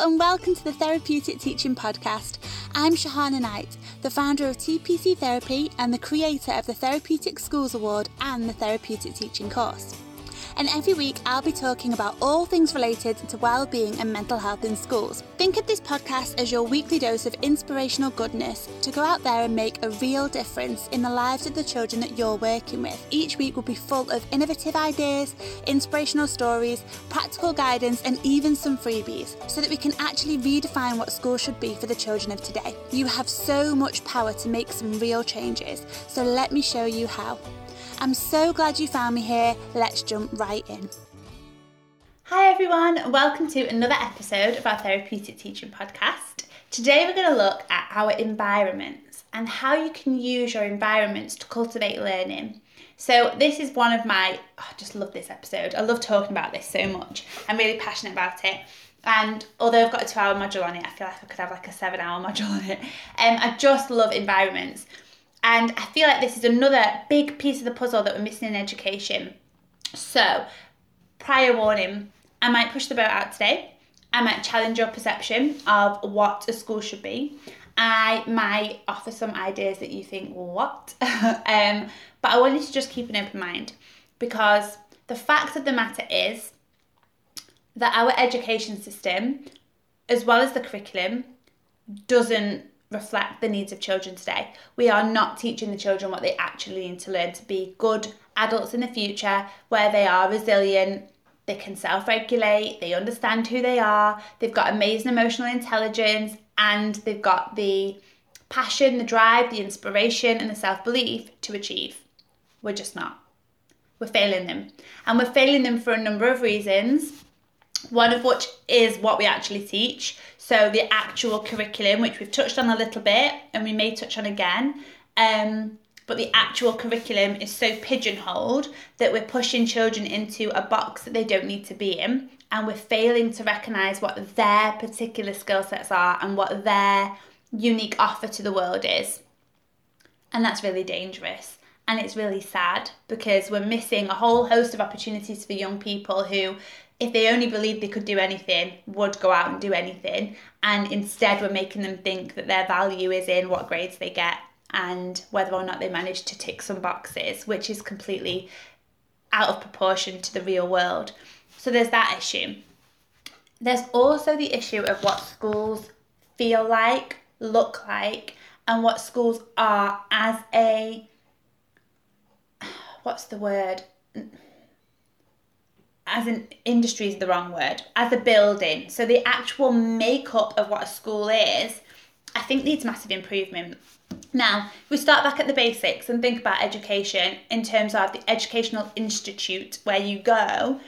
And welcome to the Therapeutic Teaching Podcast. I'm Shahana Knight, the founder of TPC Therapy and the creator of the Therapeutic Schools Award and the Therapeutic Teaching course and every week I'll be talking about all things related to well-being and mental health in schools. Think of this podcast as your weekly dose of inspirational goodness to go out there and make a real difference in the lives of the children that you're working with. Each week will be full of innovative ideas, inspirational stories, practical guidance, and even some freebies so that we can actually redefine what school should be for the children of today. You have so much power to make some real changes, so let me show you how. I'm so glad you found me here. Let's jump right in. Hi, everyone. Welcome to another episode of our Therapeutic Teaching Podcast. Today, we're going to look at our environments and how you can use your environments to cultivate learning. So, this is one of my, oh, I just love this episode. I love talking about this so much. I'm really passionate about it. And although I've got a two hour module on it, I feel like I could have like a seven hour module on it. Um, I just love environments. And I feel like this is another big piece of the puzzle that we're missing in education. So, prior warning, I might push the boat out today. I might challenge your perception of what a school should be. I might offer some ideas that you think, what? um, but I want you to just keep an open mind because the fact of the matter is that our education system, as well as the curriculum, doesn't reflect the needs of children today. We are not teaching the children what they actually need to learn to be good adults in the future, where they are resilient, they can self regulate, they understand who they are, they've got amazing emotional intelligence, and they've got the passion, the drive, the inspiration, and the self belief to achieve. We're just not. We're failing them. And we're failing them for a number of reasons. One of which is what we actually teach. So the actual curriculum, which we've touched on a little bit and we may touch on again, um, but the actual curriculum is so pigeonholed that we're pushing children into a box that they don't need to be in and we're failing to recognise what their particular skill sets are and what their unique offer to the world is. And that's really dangerous. And it's really sad because we're missing a whole host of opportunities for young people who if they only believed they could do anything, would go out and do anything. And instead, we're making them think that their value is in what grades they get and whether or not they manage to tick some boxes, which is completely out of proportion to the real world. So there's that issue. There's also the issue of what schools feel like, look like, and what schools are as a what's the word? as an industry is the wrong word, as a building. So the actual makeup of what a school is, I think needs massive improvement. Now, we start back at the basics and think about education in terms of the educational institute where you go.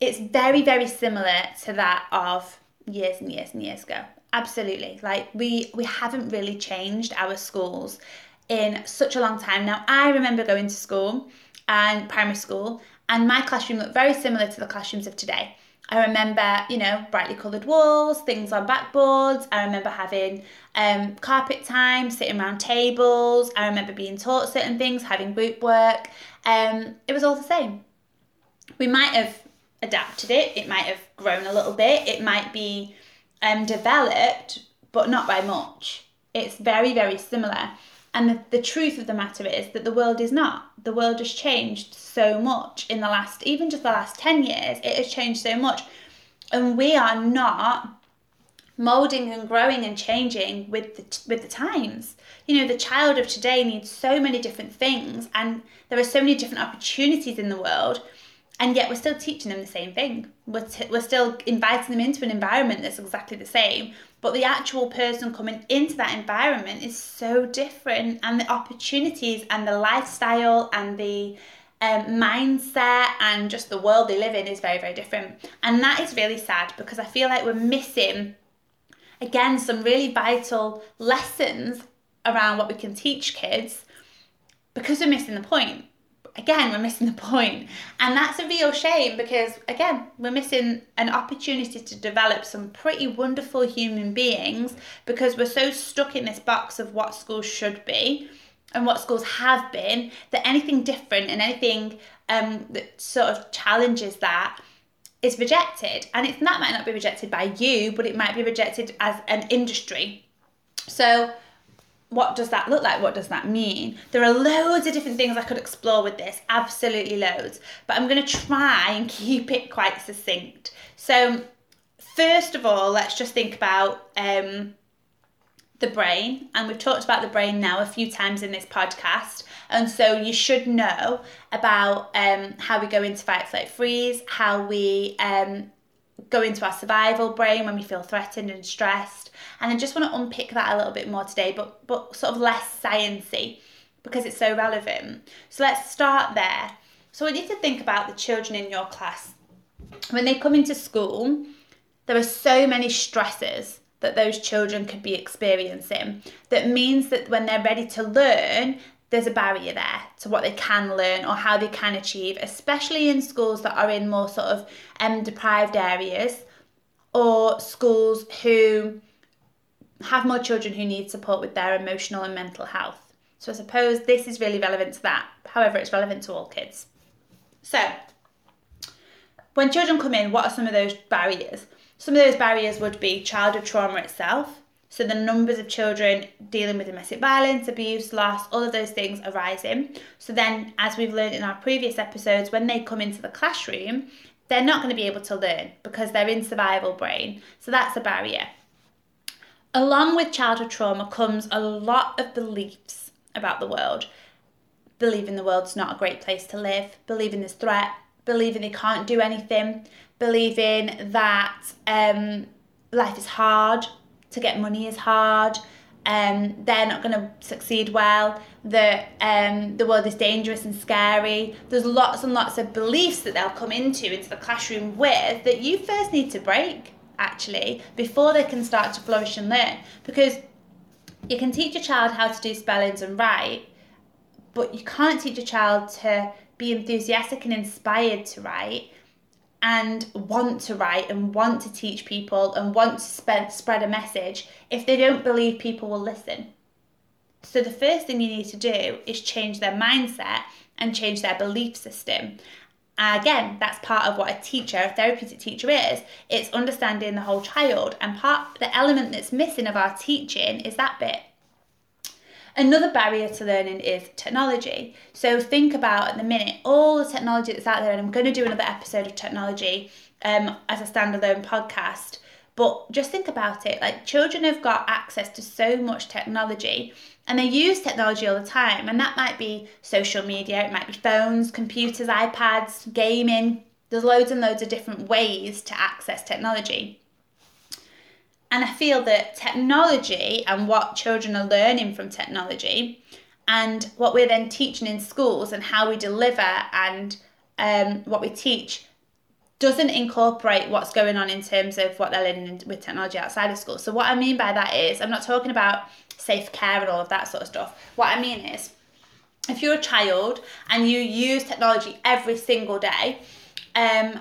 It's very, very similar to that of years and years and years ago. Absolutely. Like we we haven't really changed our schools in such a long time. Now, I remember going to school and primary school and my classroom looked very similar to the classrooms of today. I remember, you know, brightly coloured walls, things on backboards. I remember having um, carpet time, sitting around tables. I remember being taught certain things, having group work. Um, it was all the same. We might have adapted it, it might have grown a little bit, it might be um, developed, but not by much. It's very, very similar. And the, the truth of the matter is that the world is not. The world has changed so much in the last, even just the last 10 years, it has changed so much. And we are not molding and growing and changing with the, with the times. You know, the child of today needs so many different things, and there are so many different opportunities in the world, and yet we're still teaching them the same thing. We're, t- we're still inviting them into an environment that's exactly the same, but the actual person coming into that environment is so different and the opportunities and the lifestyle and the um, mindset and just the world they live in is very very different. And that is really sad because i feel like we're missing again some really vital lessons around what we can teach kids because we're missing the point again, we're missing the point. And that's a real shame because, again, we're missing an opportunity to develop some pretty wonderful human beings because we're so stuck in this box of what schools should be and what schools have been that anything different and anything um, that sort of challenges that is rejected. And it, that might not be rejected by you, but it might be rejected as an industry. So, what does that look like? What does that mean? There are loads of different things I could explore with this, absolutely loads. But I'm going to try and keep it quite succinct. So, first of all, let's just think about um, the brain. And we've talked about the brain now a few times in this podcast. And so you should know about um, how we go into fight, flight, freeze, how we um, go into our survival brain when we feel threatened and stressed. And I just want to unpick that a little bit more today, but but sort of less sciencey because it's so relevant. So let's start there. So I you to think about the children in your class. When they come into school, there are so many stresses that those children could be experiencing that means that when they're ready to learn, there's a barrier there to what they can learn or how they can achieve, especially in schools that are in more sort of um, deprived areas or schools who have more children who need support with their emotional and mental health. So I suppose this is really relevant to that. However, it's relevant to all kids. So, when children come in, what are some of those barriers? Some of those barriers would be childhood trauma itself, so the numbers of children dealing with domestic violence, abuse, loss, all of those things are rising. So then, as we've learned in our previous episodes, when they come into the classroom, they're not going to be able to learn because they're in survival brain. So that's a barrier. Along with childhood trauma comes a lot of beliefs about the world. Believing the world's not a great place to live, believing there's threat, believing they can't do anything, believing that um, life is hard, to get money is hard, um, they're not going to succeed well, that um, the world is dangerous and scary. There's lots and lots of beliefs that they'll come into into the classroom with that you first need to break actually before they can start to flourish and learn because you can teach a child how to do spellings and write but you can't teach a child to be enthusiastic and inspired to write and want to write and want to teach people and want to spread, spread a message if they don't believe people will listen. So, the first thing you need to do is change their mindset and change their belief system. Again, that's part of what a teacher, a therapeutic teacher is. It's understanding the whole child, and part the element that's missing of our teaching is that bit. Another barrier to learning is technology. So think about at the minute all the technology that's out there, and I'm going to do another episode of technology um, as a standalone podcast. But just think about it like children have got access to so much technology and they use technology all the time. And that might be social media, it might be phones, computers, iPads, gaming. There's loads and loads of different ways to access technology. And I feel that technology and what children are learning from technology and what we're then teaching in schools and how we deliver and um, what we teach doesn't incorporate what's going on in terms of what they're learning with technology outside of school. So, what I mean by that is, I'm not talking about safe care and all of that sort of stuff. What I mean is, if you're a child and you use technology every single day, um,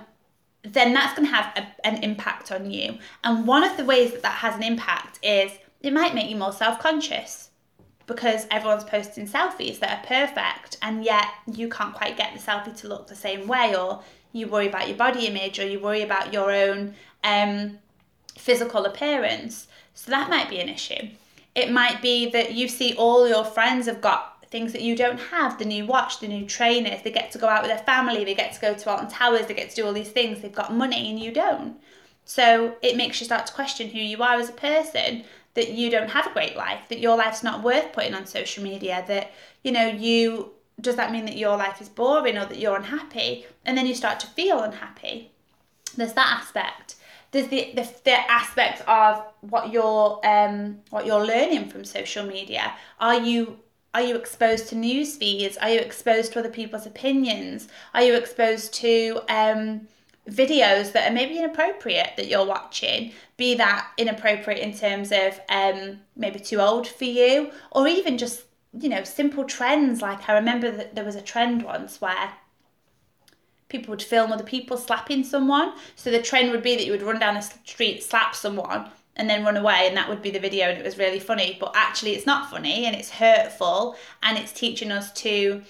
then that's going to have a, an impact on you. And one of the ways that that has an impact is it might make you more self conscious because everyone's posting selfies that are perfect and yet you can't quite get the selfie to look the same way or you worry about your body image or you worry about your own um, physical appearance. So that might be an issue. It might be that you see all your friends have got things that you don't have the new watch, the new trainers, they get to go out with their family, they get to go to Alton Towers, they get to do all these things, they've got money and you don't. So it makes you start to question who you are as a person, that you don't have a great life, that your life's not worth putting on social media, that, you know, you does that mean that your life is boring or that you're unhappy? And then you start to feel unhappy. There's that aspect. There's the, the, the aspect of what you're um, what you're learning from social media. Are you are you exposed to news feeds? Are you exposed to other people's opinions? Are you exposed to um, videos that are maybe inappropriate that you're watching? Be that inappropriate in terms of um, maybe too old for you, or even just you know simple trends. Like I remember that there was a trend once where people would film other people slapping someone. So the trend would be that you would run down the street, slap someone, and then run away and that would be the video and it was really funny. But actually it's not funny and it's hurtful and it's teaching us to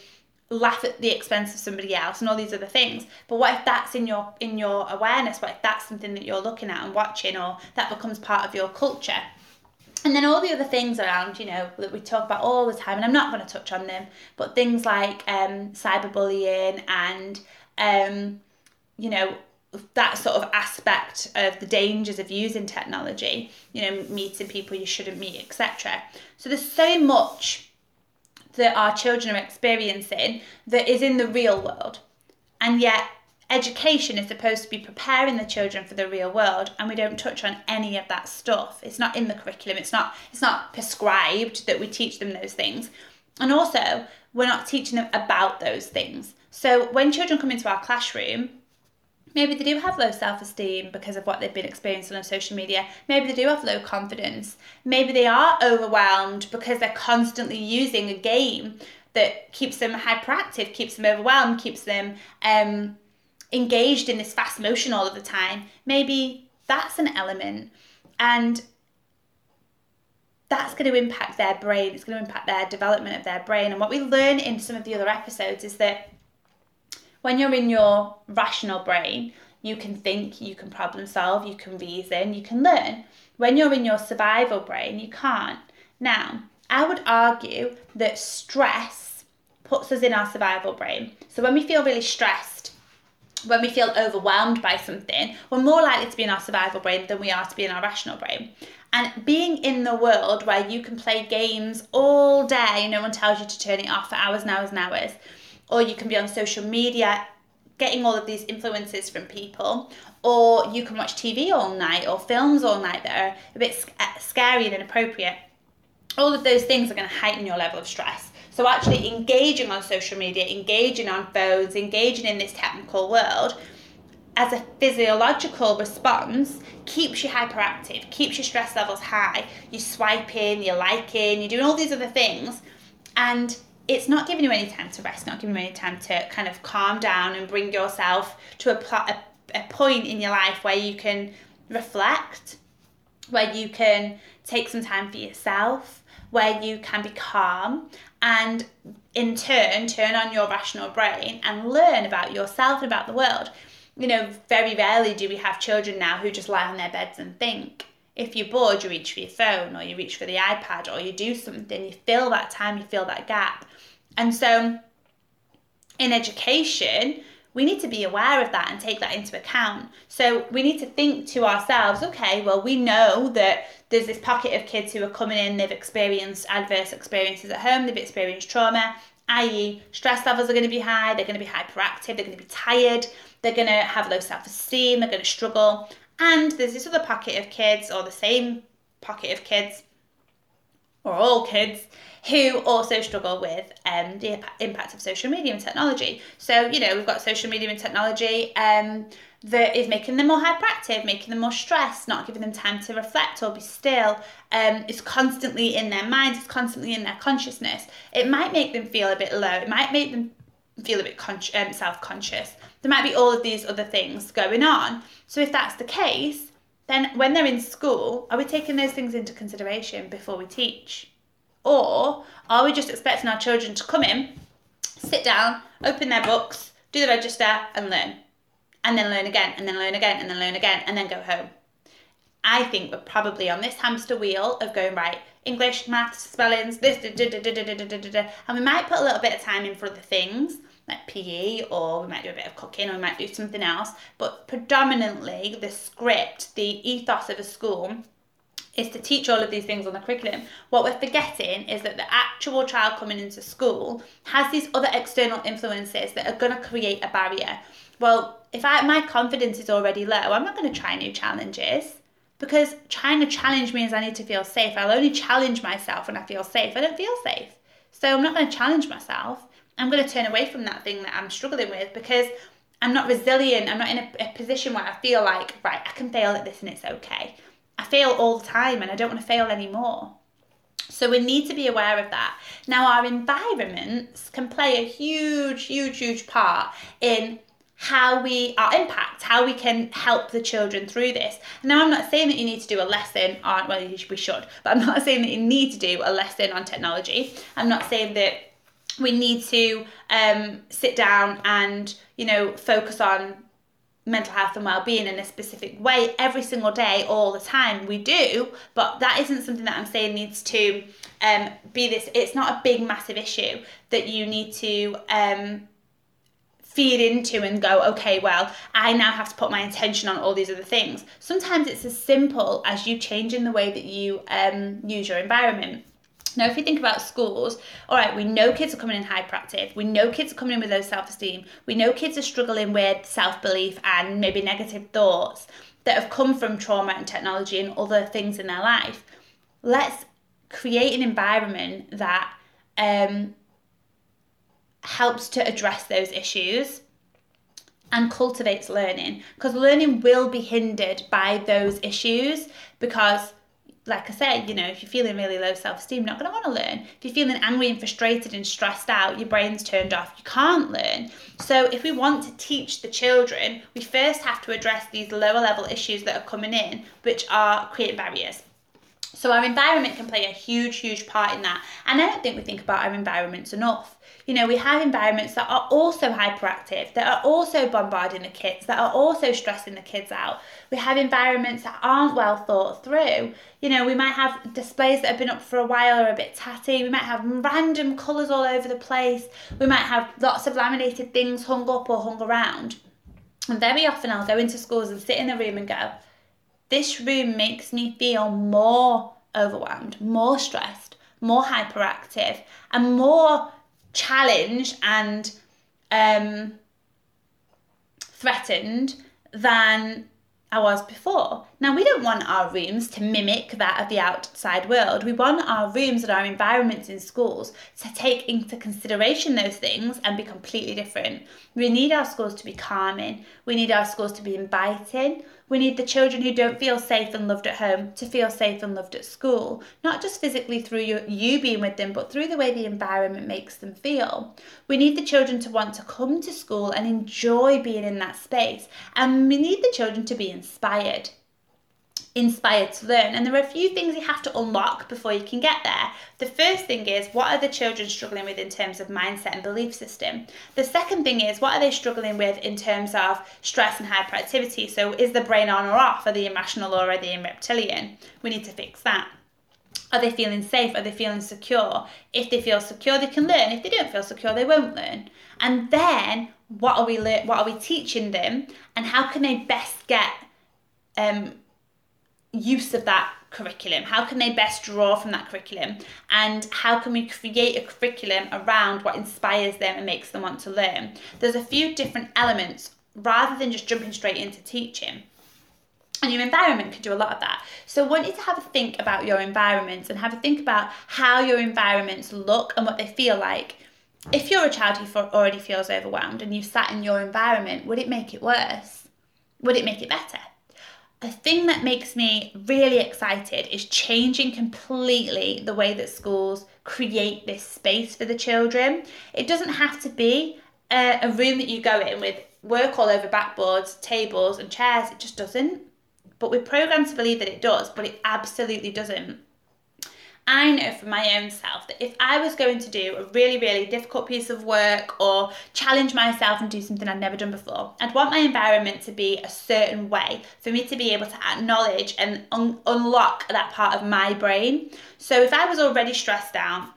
laugh at the expense of somebody else and all these other things. But what if that's in your in your awareness? What if that's something that you're looking at and watching or that becomes part of your culture? And then all the other things around, you know, that we talk about all the time, and I'm not going to touch on them, but things like um, cyberbullying and, um, you know, that sort of aspect of the dangers of using technology, you know, meeting people you shouldn't meet, etc. So there's so much that our children are experiencing that is in the real world. And yet education is supposed to be preparing the children for the real world and we don't touch on any of that stuff it's not in the curriculum it's not it's not prescribed that we teach them those things and also we're not teaching them about those things so when children come into our classroom maybe they do have low self-esteem because of what they've been experiencing on social media maybe they do have low confidence maybe they are overwhelmed because they're constantly using a game that keeps them hyperactive keeps them overwhelmed keeps them um, engaged in this fast motion all of the time, maybe that's an element. And that's going to impact their brain, it's going to impact their development of their brain. And what we learn in some of the other episodes is that when you're in your rational brain, you can think, you can problem solve, you can reason, you can learn. When you're in your survival brain, you can't. Now, I would argue that stress puts us in our survival brain. So when we feel really stressed, when we feel overwhelmed by something, we're more likely to be in our survival brain than we are to be in our rational brain. And being in the world where you can play games all day, no one tells you to turn it off for hours and hours and hours, or you can be on social media getting all of these influences from people, or you can watch TV all night or films all night that are a bit uh, scary and inappropriate. All of those things are going to heighten your level of stress. So actually engaging on social media, engaging on phones, engaging in this technical world as a physiological response keeps you hyperactive, keeps your stress levels high. You're swiping, you're liking, you're doing all these other things. And it's not giving you any time to rest, not giving you any time to kind of calm down and bring yourself to a, a, a point in your life where you can reflect, where you can take some time for yourself, where you can be calm and in turn turn on your rational brain and learn about yourself and about the world. You know, very rarely do we have children now who just lie on their beds and think. If you're bored, you reach for your phone or you reach for the iPad or you do something, you fill that time, you fill that gap. And so in education, we need to be aware of that and take that into account. So we need to think to ourselves, okay, well, we know that there's this pocket of kids who are coming in, they've experienced adverse experiences at home, they've experienced trauma, i.e., stress levels are going to be high, they're going to be hyperactive, they're going to be tired, they're going to have low self esteem, they're going to struggle. And there's this other pocket of kids, or the same pocket of kids, or all kids, who also struggle with um, the impact of social media and technology. So, you know, we've got social media and technology um, that is making them more hyperactive, making them more stressed, not giving them time to reflect or be still. Um, it's constantly in their minds, it's constantly in their consciousness. It might make them feel a bit low, it might make them feel a bit con- um, self conscious. There might be all of these other things going on. So, if that's the case, then when they're in school, are we taking those things into consideration before we teach? Or are we just expecting our children to come in, sit down, open their books, do the register, and learn? And then learn again, and then learn again, and then learn again, and then go home. I think we're probably on this hamster wheel of going right. English, maths, spellings, this, da, da, da, and we might put a little bit of time in for other things like PE, or we might do a bit of cooking, or we might do something else. But predominantly, the script, the ethos of a school is to teach all of these things on the curriculum. What we're forgetting is that the actual child coming into school has these other external influences that are going to create a barrier. Well, if I, my confidence is already low, I'm not going to try new challenges because trying to challenge means I need to feel safe. I'll only challenge myself when I feel safe. I don't feel safe. So I'm not going to challenge myself. I'm going to turn away from that thing that I'm struggling with because I'm not resilient. I'm not in a, a position where I feel like, right, I can fail at this and it's okay. I fail all the time and I don't want to fail anymore. So we need to be aware of that. Now, our environments can play a huge, huge, huge part in how we our impact, how we can help the children through this. Now, I'm not saying that you need to do a lesson on well, we should, but I'm not saying that you need to do a lesson on technology. I'm not saying that we need to um, sit down and you know focus on mental health and well-being in a specific way every single day all the time. We do but that isn't something that i'm saying needs to um, be this it's not a big massive issue that you need to um, feed into and go okay well i now have to put my attention on all these other things. Sometimes it's as simple as you changing the way that you um, use your environment now, if you think about schools, all right, we know kids are coming in hyperactive. We know kids are coming in with low self esteem. We know kids are struggling with self belief and maybe negative thoughts that have come from trauma and technology and other things in their life. Let's create an environment that um, helps to address those issues and cultivates learning because learning will be hindered by those issues because like I said, you know, if you're feeling really low self esteem, you're not going to want to learn. If you're feeling angry and frustrated and stressed out, your brain's turned off, you can't learn. So, if we want to teach the children, we first have to address these lower level issues that are coming in, which are creating barriers. So, our environment can play a huge, huge part in that. And I don't think we think about our environments enough. You know, we have environments that are also hyperactive, that are also bombarding the kids, that are also stressing the kids out. We have environments that aren't well thought through. You know, we might have displays that have been up for a while or a bit tatty. We might have random colours all over the place. We might have lots of laminated things hung up or hung around. And very often I'll go into schools and sit in the room and go, this room makes me feel more overwhelmed, more stressed, more hyperactive, and more challenged and um, threatened than I was before. Now, we don't want our rooms to mimic that of the outside world. We want our rooms and our environments in schools to take into consideration those things and be completely different. We need our schools to be calming, we need our schools to be inviting, we need the children who don't feel safe and loved at home to feel safe and loved at school, not just physically through you, you being with them, but through the way the environment makes them feel. We need the children to want to come to school and enjoy being in that space, and we need the children to be inspired inspired to learn. And there are a few things you have to unlock before you can get there. The first thing is what are the children struggling with in terms of mindset and belief system? The second thing is what are they struggling with in terms of stress and hyperactivity? So is the brain on or off? Are they irrational or are they in reptilian? We need to fix that. Are they feeling safe? Are they feeling secure? If they feel secure, they can learn. If they don't feel secure, they won't learn. And then what are we le- what are we teaching them and how can they best get um, use of that curriculum? How can they best draw from that curriculum? And how can we create a curriculum around what inspires them and makes them want to learn? There's a few different elements rather than just jumping straight into teaching. And your environment can do a lot of that. So I want you to have a think about your environments and have a think about how your environments look and what they feel like. If you're a child who already feels overwhelmed and you sat in your environment, would it make it worse? Would it make it better? The thing that makes me really excited is changing completely the way that schools create this space for the children. It doesn't have to be a, a room that you go in with work all over backboards, tables, and chairs. It just doesn't. But we're programmed to believe that it does, but it absolutely doesn't. I know for my own self that if I was going to do a really, really difficult piece of work or challenge myself and do something I'd never done before, I'd want my environment to be a certain way for me to be able to acknowledge and un- unlock that part of my brain. So if I was already stressed out,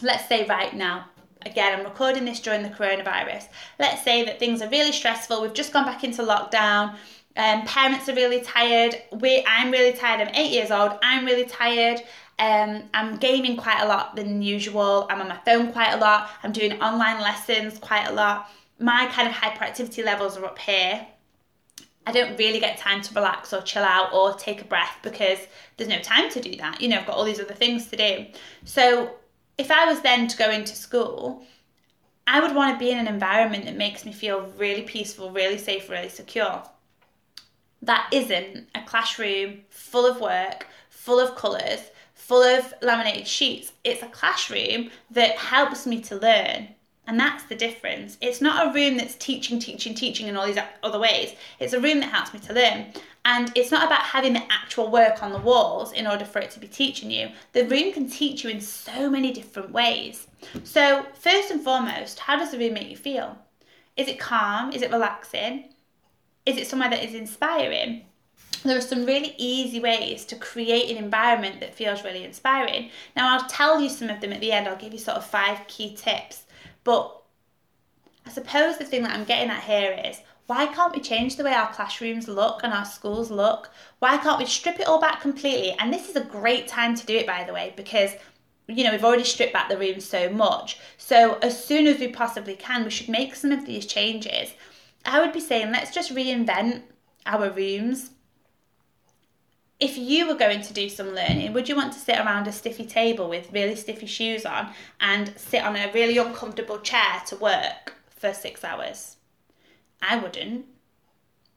let's say right now, again, I'm recording this during the coronavirus. Let's say that things are really stressful, we've just gone back into lockdown. Um, parents are really tired. We, I'm really tired. I'm eight years old. I'm really tired. Um, I'm gaming quite a lot than usual. I'm on my phone quite a lot. I'm doing online lessons quite a lot. My kind of hyperactivity levels are up here. I don't really get time to relax or chill out or take a breath because there's no time to do that. You know, I've got all these other things to do. So if I was then to go into school, I would want to be in an environment that makes me feel really peaceful, really safe, really secure. That isn't a classroom full of work, full of colours, full of laminated sheets. It's a classroom that helps me to learn And that's the difference. It's not a room that's teaching, teaching, teaching in all these other ways. It's a room that helps me to learn. And it's not about having the actual work on the walls in order for it to be teaching you. The room can teach you in so many different ways. So, first and foremost, how does the room make you feel? Is it calm? Is it relaxing? Is it somewhere that is inspiring? There are some really easy ways to create an environment that feels really inspiring. Now, I'll tell you some of them at the end. I'll give you sort of five key tips but I suppose the thing that I'm getting at here is why can't we change the way our classrooms look and our schools look? Why can't we strip it all back completely? And this is a great time to do it, by the way, because you know we've already stripped back the rooms so much. So as soon as we possibly can, we should make some of these changes. I would be saying let's just reinvent our rooms if you were going to do some learning, would you want to sit around a stiffy table with really stiffy shoes on and sit on a really uncomfortable chair to work for six hours? I wouldn't.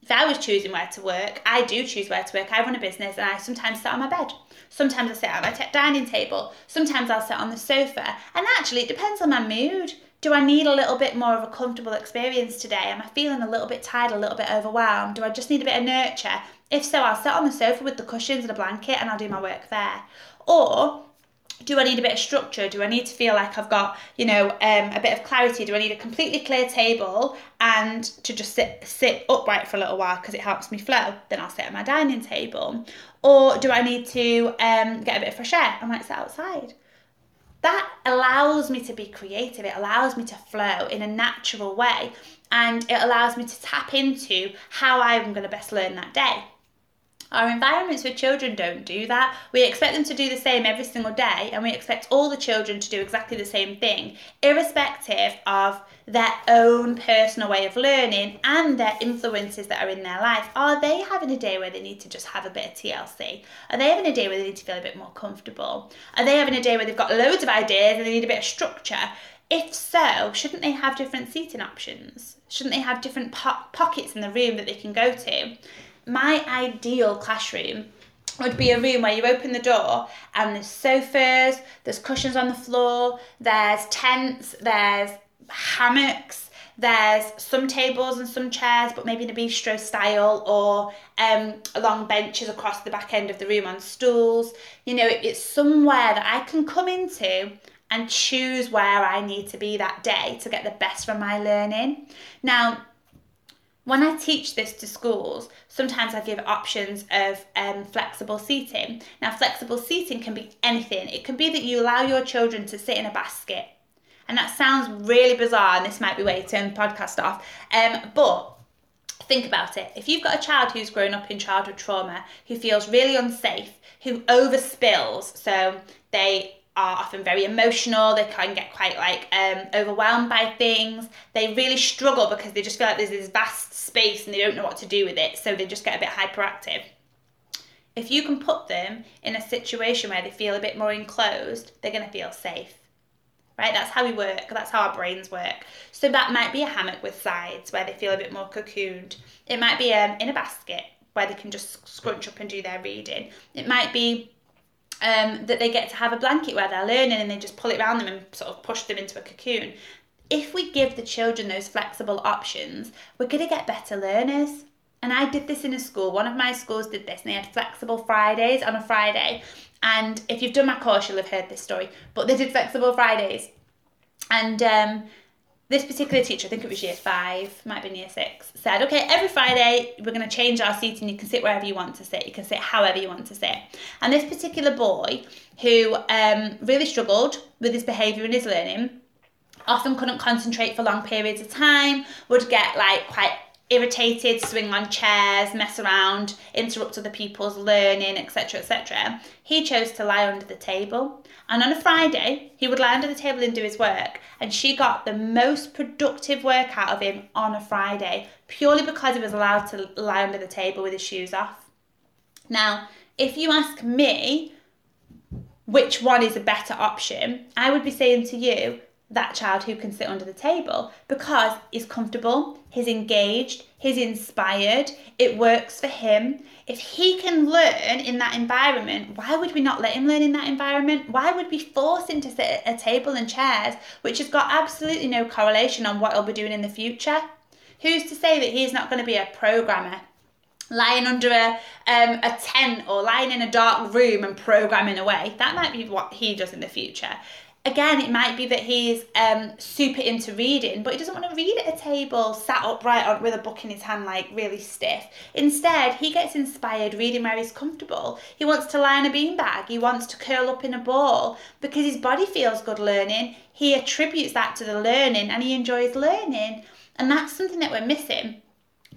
If I was choosing where to work, I do choose where to work. I run a business and I sometimes sit on my bed. Sometimes I sit at my t- dining table. Sometimes I'll sit on the sofa. And actually, it depends on my mood. Do I need a little bit more of a comfortable experience today? Am I feeling a little bit tired, a little bit overwhelmed? Do I just need a bit of nurture? If so, I'll sit on the sofa with the cushions and a blanket and I'll do my work there. Or do I need a bit of structure? Do I need to feel like I've got, you know, um, a bit of clarity? Do I need a completely clear table and to just sit sit upright for a little while because it helps me flow? Then I'll sit at my dining table. Or do I need to um, get a bit of fresh air? I might sit outside. That allows me to be creative. It allows me to flow in a natural way, and it allows me to tap into how I'm going to best learn that day. Our environments with children don't do that. We expect them to do the same every single day, and we expect all the children to do exactly the same thing, irrespective of their own personal way of learning and their influences that are in their life. Are they having a day where they need to just have a bit of TLC? Are they having a day where they need to feel a bit more comfortable? Are they having a day where they've got loads of ideas and they need a bit of structure? If so, shouldn't they have different seating options? Shouldn't they have different po- pockets in the room that they can go to? My ideal classroom would be a room where you open the door and there's sofas, there's cushions on the floor, there's tents, there's hammocks, there's some tables and some chairs, but maybe in a bistro style, or um, long benches across the back end of the room on stools. You know, it, it's somewhere that I can come into and choose where I need to be that day to get the best from my learning. Now, when I teach this to schools, sometimes I give options of um, flexible seating. Now, flexible seating can be anything. It can be that you allow your children to sit in a basket. And that sounds really bizarre, and this might be way to turn the podcast off. Um, but think about it. If you've got a child who's grown up in childhood trauma, who feels really unsafe, who overspills, so they are often very emotional. They can get quite like um, overwhelmed by things. They really struggle because they just feel like there's this vast space and they don't know what to do with it. So they just get a bit hyperactive. If you can put them in a situation where they feel a bit more enclosed, they're going to feel safe. Right? That's how we work. That's how our brains work. So that might be a hammock with sides where they feel a bit more cocooned. It might be um, in a basket where they can just scrunch up and do their reading. It might be um, that they get to have a blanket where they're learning and they just pull it around them and sort of push them into a cocoon. If we give the children those flexible options, we're going to get better learners. And I did this in a school. One of my schools did this, and they had flexible Fridays on a Friday. And if you've done my course, you'll have heard this story. But they did flexible Fridays. And um, this particular teacher, I think it was year five, might have been year six, said, okay, every Friday we're going to change our seating. You can sit wherever you want to sit. You can sit however you want to sit. And this particular boy, who um, really struggled with his behaviour and his learning, often couldn't concentrate for long periods of time, would get like quite irritated, swing on chairs, mess around, interrupt other people's learning, etc., etc., he chose to lie under the table. And on a Friday, he would lie under the table and do his work. And she got the most productive work out of him on a Friday, purely because he was allowed to lie under the table with his shoes off. Now, if you ask me which one is a better option, I would be saying to you, that child who can sit under the table because he's comfortable, he's engaged, he's inspired, it works for him. If he can learn in that environment, why would we not let him learn in that environment? Why would we force him to sit at a table and chairs, which has got absolutely no correlation on what he'll be doing in the future? Who's to say that he's not going to be a programmer? lying under a um, a tent or lying in a dark room and programming away. That might be what he does in the future again, it might be that he's um, super into reading, but he doesn't want to read at a table, sat upright on, with a book in his hand, like really stiff. Instead, he gets inspired reading where he's comfortable. He wants to lie on a beanbag. He wants to curl up in a ball because his body feels good learning. He attributes that to the learning and he enjoys learning. And that's something that we're missing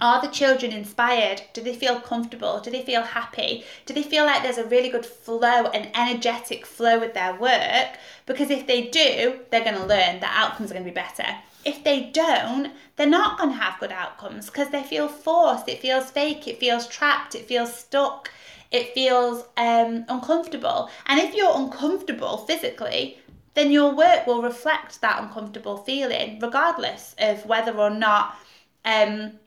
are the children inspired? Do they feel comfortable? Do they feel happy? Do they feel like there's a really good flow, an energetic flow with their work? Because if they do, they're going to learn, the outcomes are going to be better. If they don't, they're not going to have good outcomes because they feel forced, it feels fake, it feels trapped, it feels stuck, it feels um, uncomfortable. And if you're uncomfortable physically, then your work will reflect that uncomfortable feeling, regardless of whether or not. Um,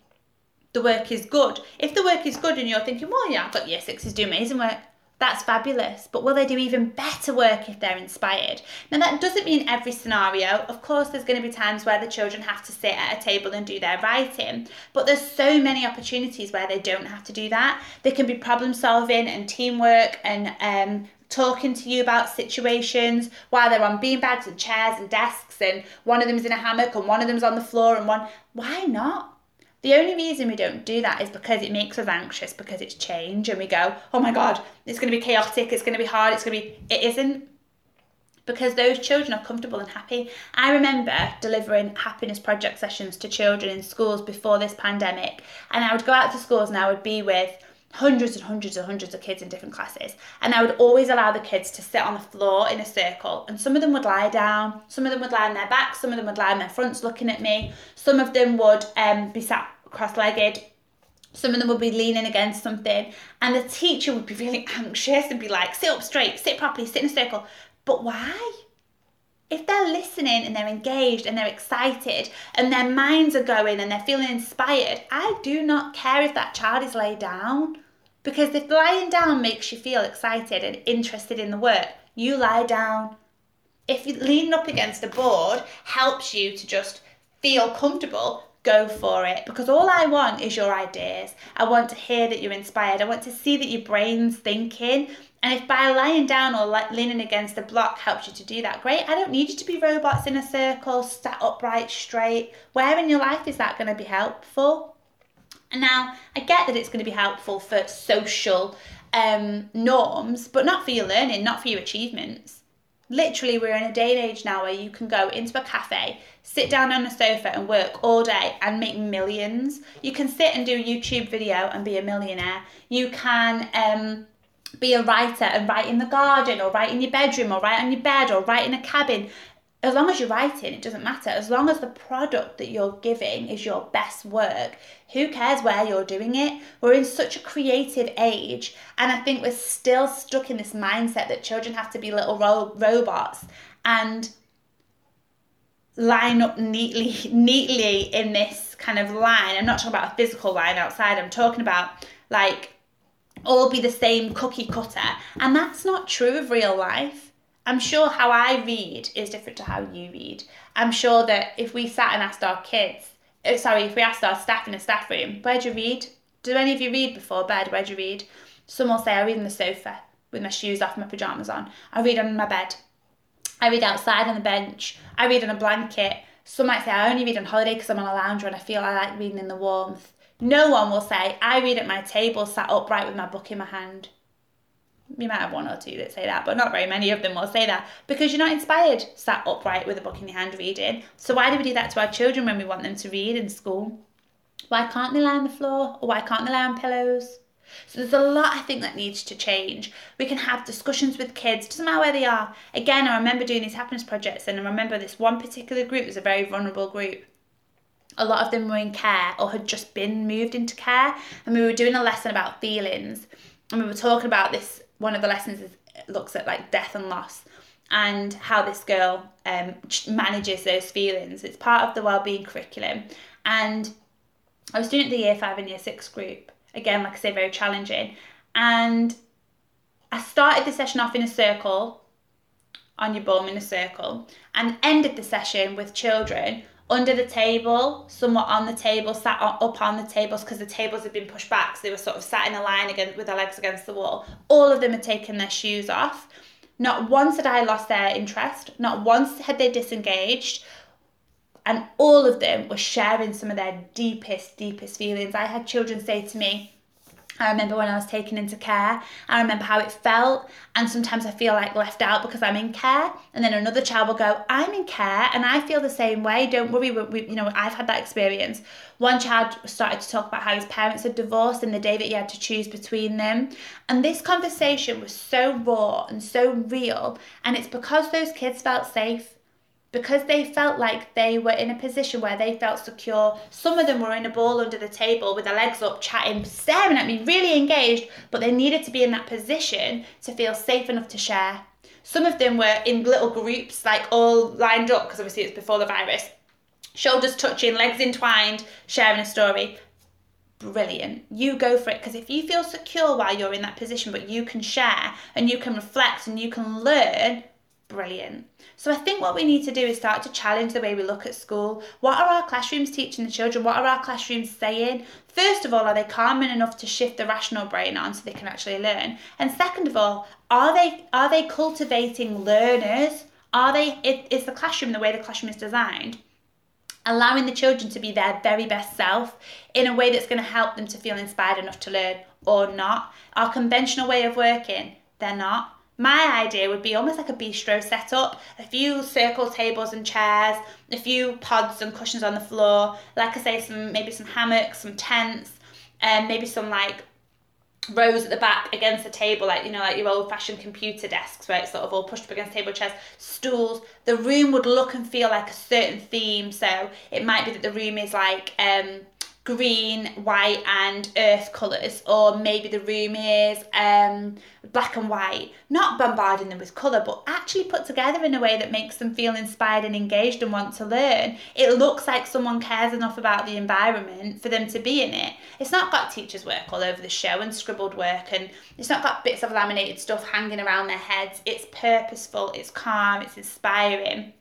the work is good. If the work is good and you're thinking, well, yeah, I've got year sixes do amazing work, that's fabulous. But will they do even better work if they're inspired? Now, that doesn't mean every scenario. Of course, there's going to be times where the children have to sit at a table and do their writing, but there's so many opportunities where they don't have to do that. They can be problem solving and teamwork and um, talking to you about situations while they're on beanbags and chairs and desks, and one of them's in a hammock and one of them's on the floor, and one. Why not? The only reason we don't do that is because it makes us anxious because it's change and we go, oh my God, it's going to be chaotic, it's going to be hard, it's going to be. It isn't because those children are comfortable and happy. I remember delivering happiness project sessions to children in schools before this pandemic, and I would go out to schools and I would be with hundreds and hundreds and hundreds of kids in different classes. And I would always allow the kids to sit on the floor in a circle. And some of them would lie down, some of them would lie on their backs, some of them would lie on their fronts looking at me, some of them would um, be sat cross legged. Some of them would be leaning against something, and the teacher would be really anxious and be like, sit up straight, sit properly, sit in a circle. But why? If they're listening and they're engaged and they're excited and their minds are going and they're feeling inspired, I do not care if that child is laid down. Because if lying down makes you feel excited and interested in the work, you lie down. If leaning up against a board helps you to just feel comfortable, go for it because all I want is your ideas. I want to hear that you're inspired. I want to see that your brain's thinking. And if by lying down or leaning against a block helps you to do that, great. I don't need you to be robots in a circle, sat upright, straight. Where in your life is that going to be helpful? And now I get that it's going to be helpful for social um, norms, but not for your learning, not for your achievements. Literally, we're in a day and age now where you can go into a cafe, sit down on a sofa and work all day and make millions. You can sit and do a YouTube video and be a millionaire. You can um, be a writer and write in the garden or write in your bedroom or write on your bed or write in a cabin as long as you're writing, it doesn't matter. As long as the product that you're giving is your best work, who cares where you're doing it? We're in such a creative age, and I think we're still stuck in this mindset that children have to be little ro- robots and line up neatly neatly in this kind of line. I'm not talking about a physical line outside. I'm talking about like all be the same cookie cutter, and that's not true of real life I'm sure how I read is different to how you read. I'm sure that if we sat and asked our kids, uh, sorry, if we asked our staff in a staff room, where do you read? Do any of you read before bed? Where do you read? Some will say, I read on the sofa with my shoes off, my pyjamas on. I read on my bed. I read outside on the bench. I read on a blanket. Some might say, I only read on holiday because I'm on a lounger and I feel I like reading in the warmth. No one will say, I read at my table, sat upright with my book in my hand you might have one or two that say that, but not very many of them will say that because you're not inspired sat upright with a book in your hand reading. So why do we do that to our children when we want them to read in school? Why can't they lie on the floor or why can't they lie on pillows? So there's a lot I think that needs to change. We can have discussions with kids, doesn't matter where they are. Again, I remember doing these happiness projects and I remember this one particular group was a very vulnerable group. A lot of them were in care or had just been moved into care and we were doing a lesson about feelings and we were talking about this one of the lessons is, looks at like death and loss. and how this girl um, manages those feelings. It's part of the wellbeing curriculum. And I was doing it the year five and year six group. Again, like I say, very challenging. And I started the session off in a circle, on your bum in a circle, and ended the session with children under the table, somewhat on the table, sat up on the tables because the tables had been pushed back, so they were sort of sat in a line again with their legs against the wall. All of them had taken their shoes off. Not once had I lost their interest. Not once had they disengaged. And all of them were sharing some of their deepest, deepest feelings. I had children say to me, I remember when I was taken into care. I remember how it felt, and sometimes I feel like left out because I'm in care. And then another child will go, "I'm in care, and I feel the same way. Don't worry, we, we, you know I've had that experience." One child started to talk about how his parents had divorced and the day that he had to choose between them, and this conversation was so raw and so real. And it's because those kids felt safe because they felt like they were in a position where they felt secure. Some of them were in a ball under the table with their legs up, chatting, staring at me, really engaged, but they needed to be in that position to feel safe enough to share. Some of them were in little groups, like all lined up, because obviously it's before the virus, shoulders touching, legs entwined, sharing a story. Brilliant. You go for it because if you feel secure while you're in that position, but you can share and you can reflect and you can learn, brilliant. So I think what we need to do is start to challenge the way we look at school. What are our classrooms teaching the children? What are our classrooms saying? First of all, are they calming enough to shift the rational brain on so they can actually learn? And second of all, are they are they cultivating learners? Are they is the classroom the way the classroom is designed? allowing the children to be their very best self in a way that's going to help them to feel inspired enough to learn or not. Our conventional way of working, they're not. My idea would be almost like a bistro setup, a few circle tables and chairs, a few pods and cushions on the floor, like I say, some maybe some hammocks, some tents, and maybe some like rows at the back against the table, like you know, like your old fashioned computer desks where it's sort of all pushed up against table chairs, stools. The room would look and feel like a certain theme. So it might be that the room is like um green, white, and earth colours, or maybe the room is um, black and white. Not bombarding them with colour, but actually put together in a way that makes them feel inspired and engaged and want to learn. It looks like someone cares enough about the environment for them to be in it. It's not got teachers' work all over the show and scribbled work, and it's not got bits of laminated stuff hanging around their heads. It's purposeful, it's calm, it's inspiring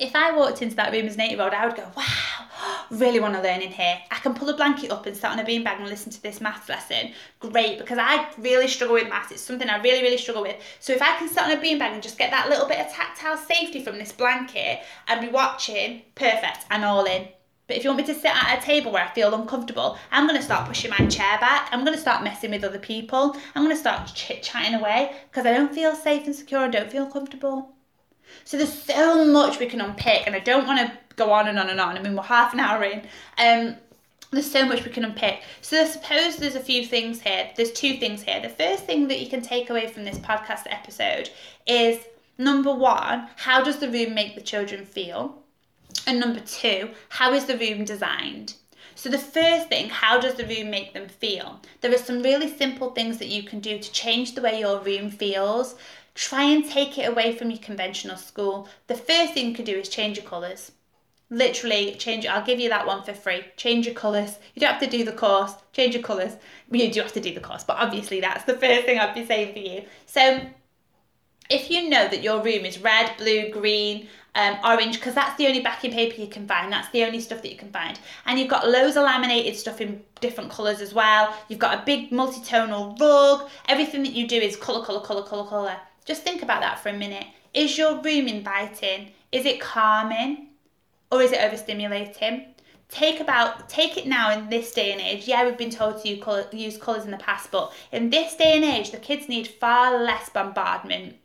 if I walked into that room as an eight year old, I would go, wow, really want to learn in here. I can pull a blanket up and sit on a beanbag and listen to this maths lesson. Great, because I really struggle with maths. It's something I really, really struggle with. So if I can sit on a beanbag and just get that little bit of tactile safety from this blanket and be watching, perfect, I'm all in. But if you want me to sit at a table where I feel uncomfortable, I'm going to start pushing my chair back. I'm going to start messing with other people. I'm going to start chit chatting away because I don't feel safe and secure. I don't feel comfortable. So there's so much we can unpick, and I don't want to go on and on and on. I mean, we're half an hour in. Um, there's so much we can unpick. So I suppose there's a few things here. There's two things here. The first thing that you can take away from this podcast episode is number one, how does the room make the children feel? And number two, how is the room designed? So, the first thing, how does the room make them feel? There are some really simple things that you can do to change the way your room feels try and take it away from your conventional school. The first thing you can do is change your colours. Literally change I'll give you that one for free. Change your colours. You don't have to do the course. Change your colours. You do have to do the course, but obviously that's the first thing I'd be saying for you. So if you know that your room is red, blue, green, um, orange, because that's the only backing paper you can find. That's the only stuff that you can find. And you've got loads of laminated stuff in different colours as well. You've got a big multi-tonal rug. Everything that you do is colour, colour, colour, colour, colour. Just think about that for a minute. Is your room inviting? Is it calming? Or is it overstimulating? Take about take it now in this day and age. Yeah, we've been told to use colours in the past, but in this day and age, the kids need far less bombardment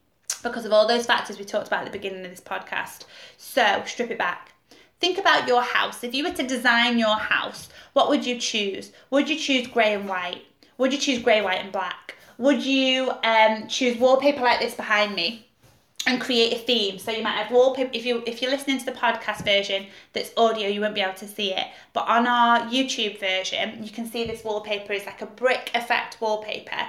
because of all those factors we talked about at the beginning of this podcast. So strip it back. Think about your house. If you were to design your house, what would you choose? Would you choose grey and white? Would you choose grey, white, and black? Would you um, choose wallpaper like this behind me and create a theme? So you might have wallpaper. If you if you're listening to the podcast version that's audio, you won't be able to see it. But on our YouTube version, you can see this wallpaper is like a brick effect wallpaper.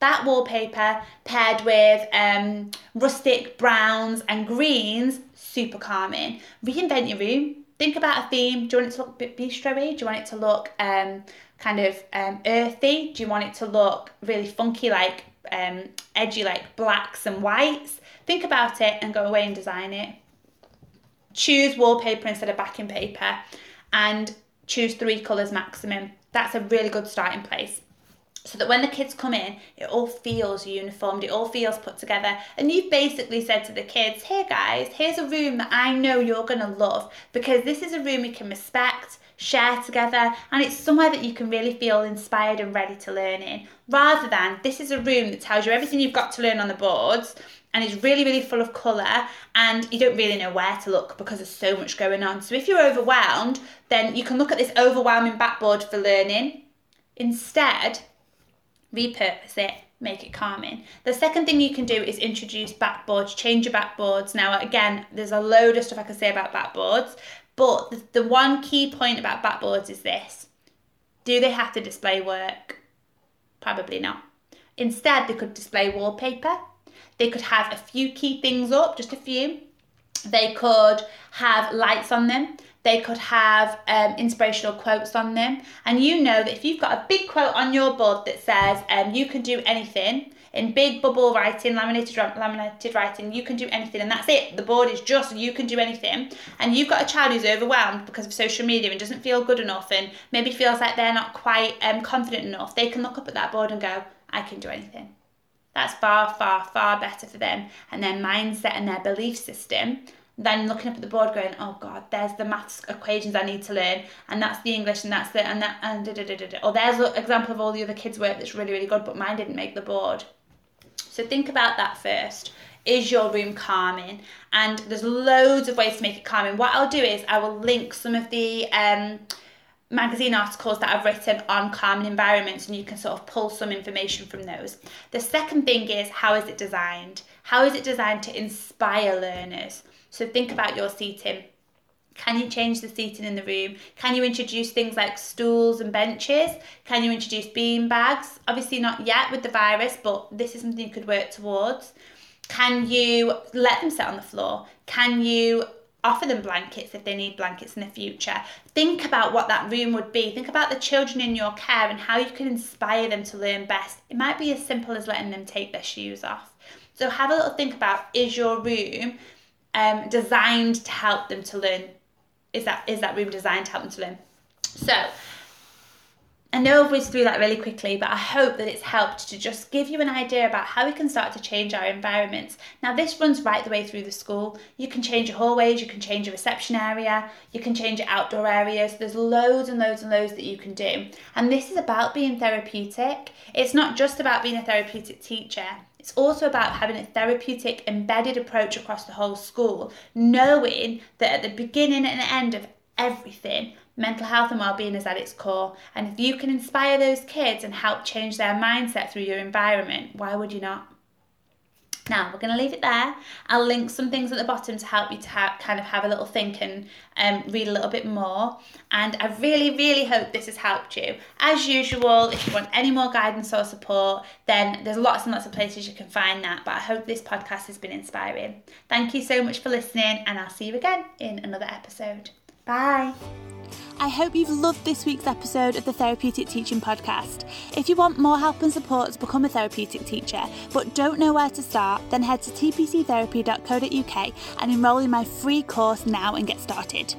That wallpaper paired with um, rustic browns and greens, super calming. Reinvent your room. Think about a theme. Do you want it to look bistro-y? Do you want it to look um, kind of um, earthy? Do you want it to look really funky, like um, edgy, like blacks and whites? Think about it and go away and design it. Choose wallpaper instead of backing paper and choose three colours maximum. That's a really good starting place so that when the kids come in, it all feels uniformed, it all feels put together. And you've basically said to the kids, hey guys, here's a room that I know you're going to love because this is a room we can respect, share together, and it's somewhere that you can really feel inspired and ready to learn in. Rather than this is a room that tells you everything you've got to learn on the boards and it's really, really full of colour, and you don't really know where to look because there's so much going on. So, if you're overwhelmed, then you can look at this overwhelming backboard for learning. Instead, repurpose it, make it calming. The second thing you can do is introduce backboards, change your backboards. Now, again, there's a load of stuff I can say about backboards, but the, the one key point about backboards is this do they have to display work? Probably not. Instead, they could display wallpaper. They could have a few key things up, just a few. They could have lights on them. They could have um, inspirational quotes on them. And you know that if you've got a big quote on your board that says, um, you can do anything, in big bubble writing, laminated laminated writing, you can do anything, and that's it. The board is just you can do anything. And you've got a child who's overwhelmed because of social media and doesn't feel good enough, and maybe feels like they're not quite um, confident enough. They can look up at that board and go, "I can do anything." That's far, far, far better for them and their mindset and their belief system then looking up at the board going, oh God, there's the maths equations I need to learn, and that's the English, and that's the, and that, and da, da, da, da. Or there's an example of all the other kids' work that's really, really good, but mine didn't make the board. So think about that first. Is your room calming? And there's loads of ways to make it calming. What I'll do is I will link some of the um, magazine articles that I've written on calming environments, and you can sort of pull some information from those. The second thing is how is it designed? How is it designed to inspire learners? So think about your seating. Can you change the seating in the room? Can you introduce things like stools and benches? Can you introduce bean bags? Obviously, not yet with the virus, but this is something you could work towards. Can you let them sit on the floor? Can you offer them blankets if they need blankets in the future? Think about what that room would be. Think about the children in your care and how you can inspire them to learn best. It might be as simple as letting them take their shoes off. So have a little think about is your room um, designed to help them to learn? Is that is that room designed to help them to learn? So I know I've whizzed through that really quickly, but I hope that it's helped to just give you an idea about how we can start to change our environments. Now, this runs right the way through the school. You can change your hallways, you can change your reception area, you can change your outdoor areas. There's loads and loads and loads that you can do. And this is about being therapeutic. It's not just about being a therapeutic teacher, it's also about having a therapeutic embedded approach across the whole school, knowing that at the beginning and end of everything, mental health and well-being is at its core. And if you can inspire those kids and help change their mindset through your environment, why would you not? Now we're going to leave it there. I'll link some things at the bottom to help you to ha- kind of have a little think and um, read a little bit more. And I really, really hope this has helped you. As usual, if you want any more guidance or support, then there's lots and lots of places you can find that. But I hope this podcast has been inspiring. Thank you so much for listening, and I'll see you again in another episode. Bye. I hope you've loved this week's episode of the Therapeutic Teaching Podcast. If you want more help and support to become a therapeutic teacher but don't know where to start, then head to tpctherapy.co.uk and enrol in my free course now and get started.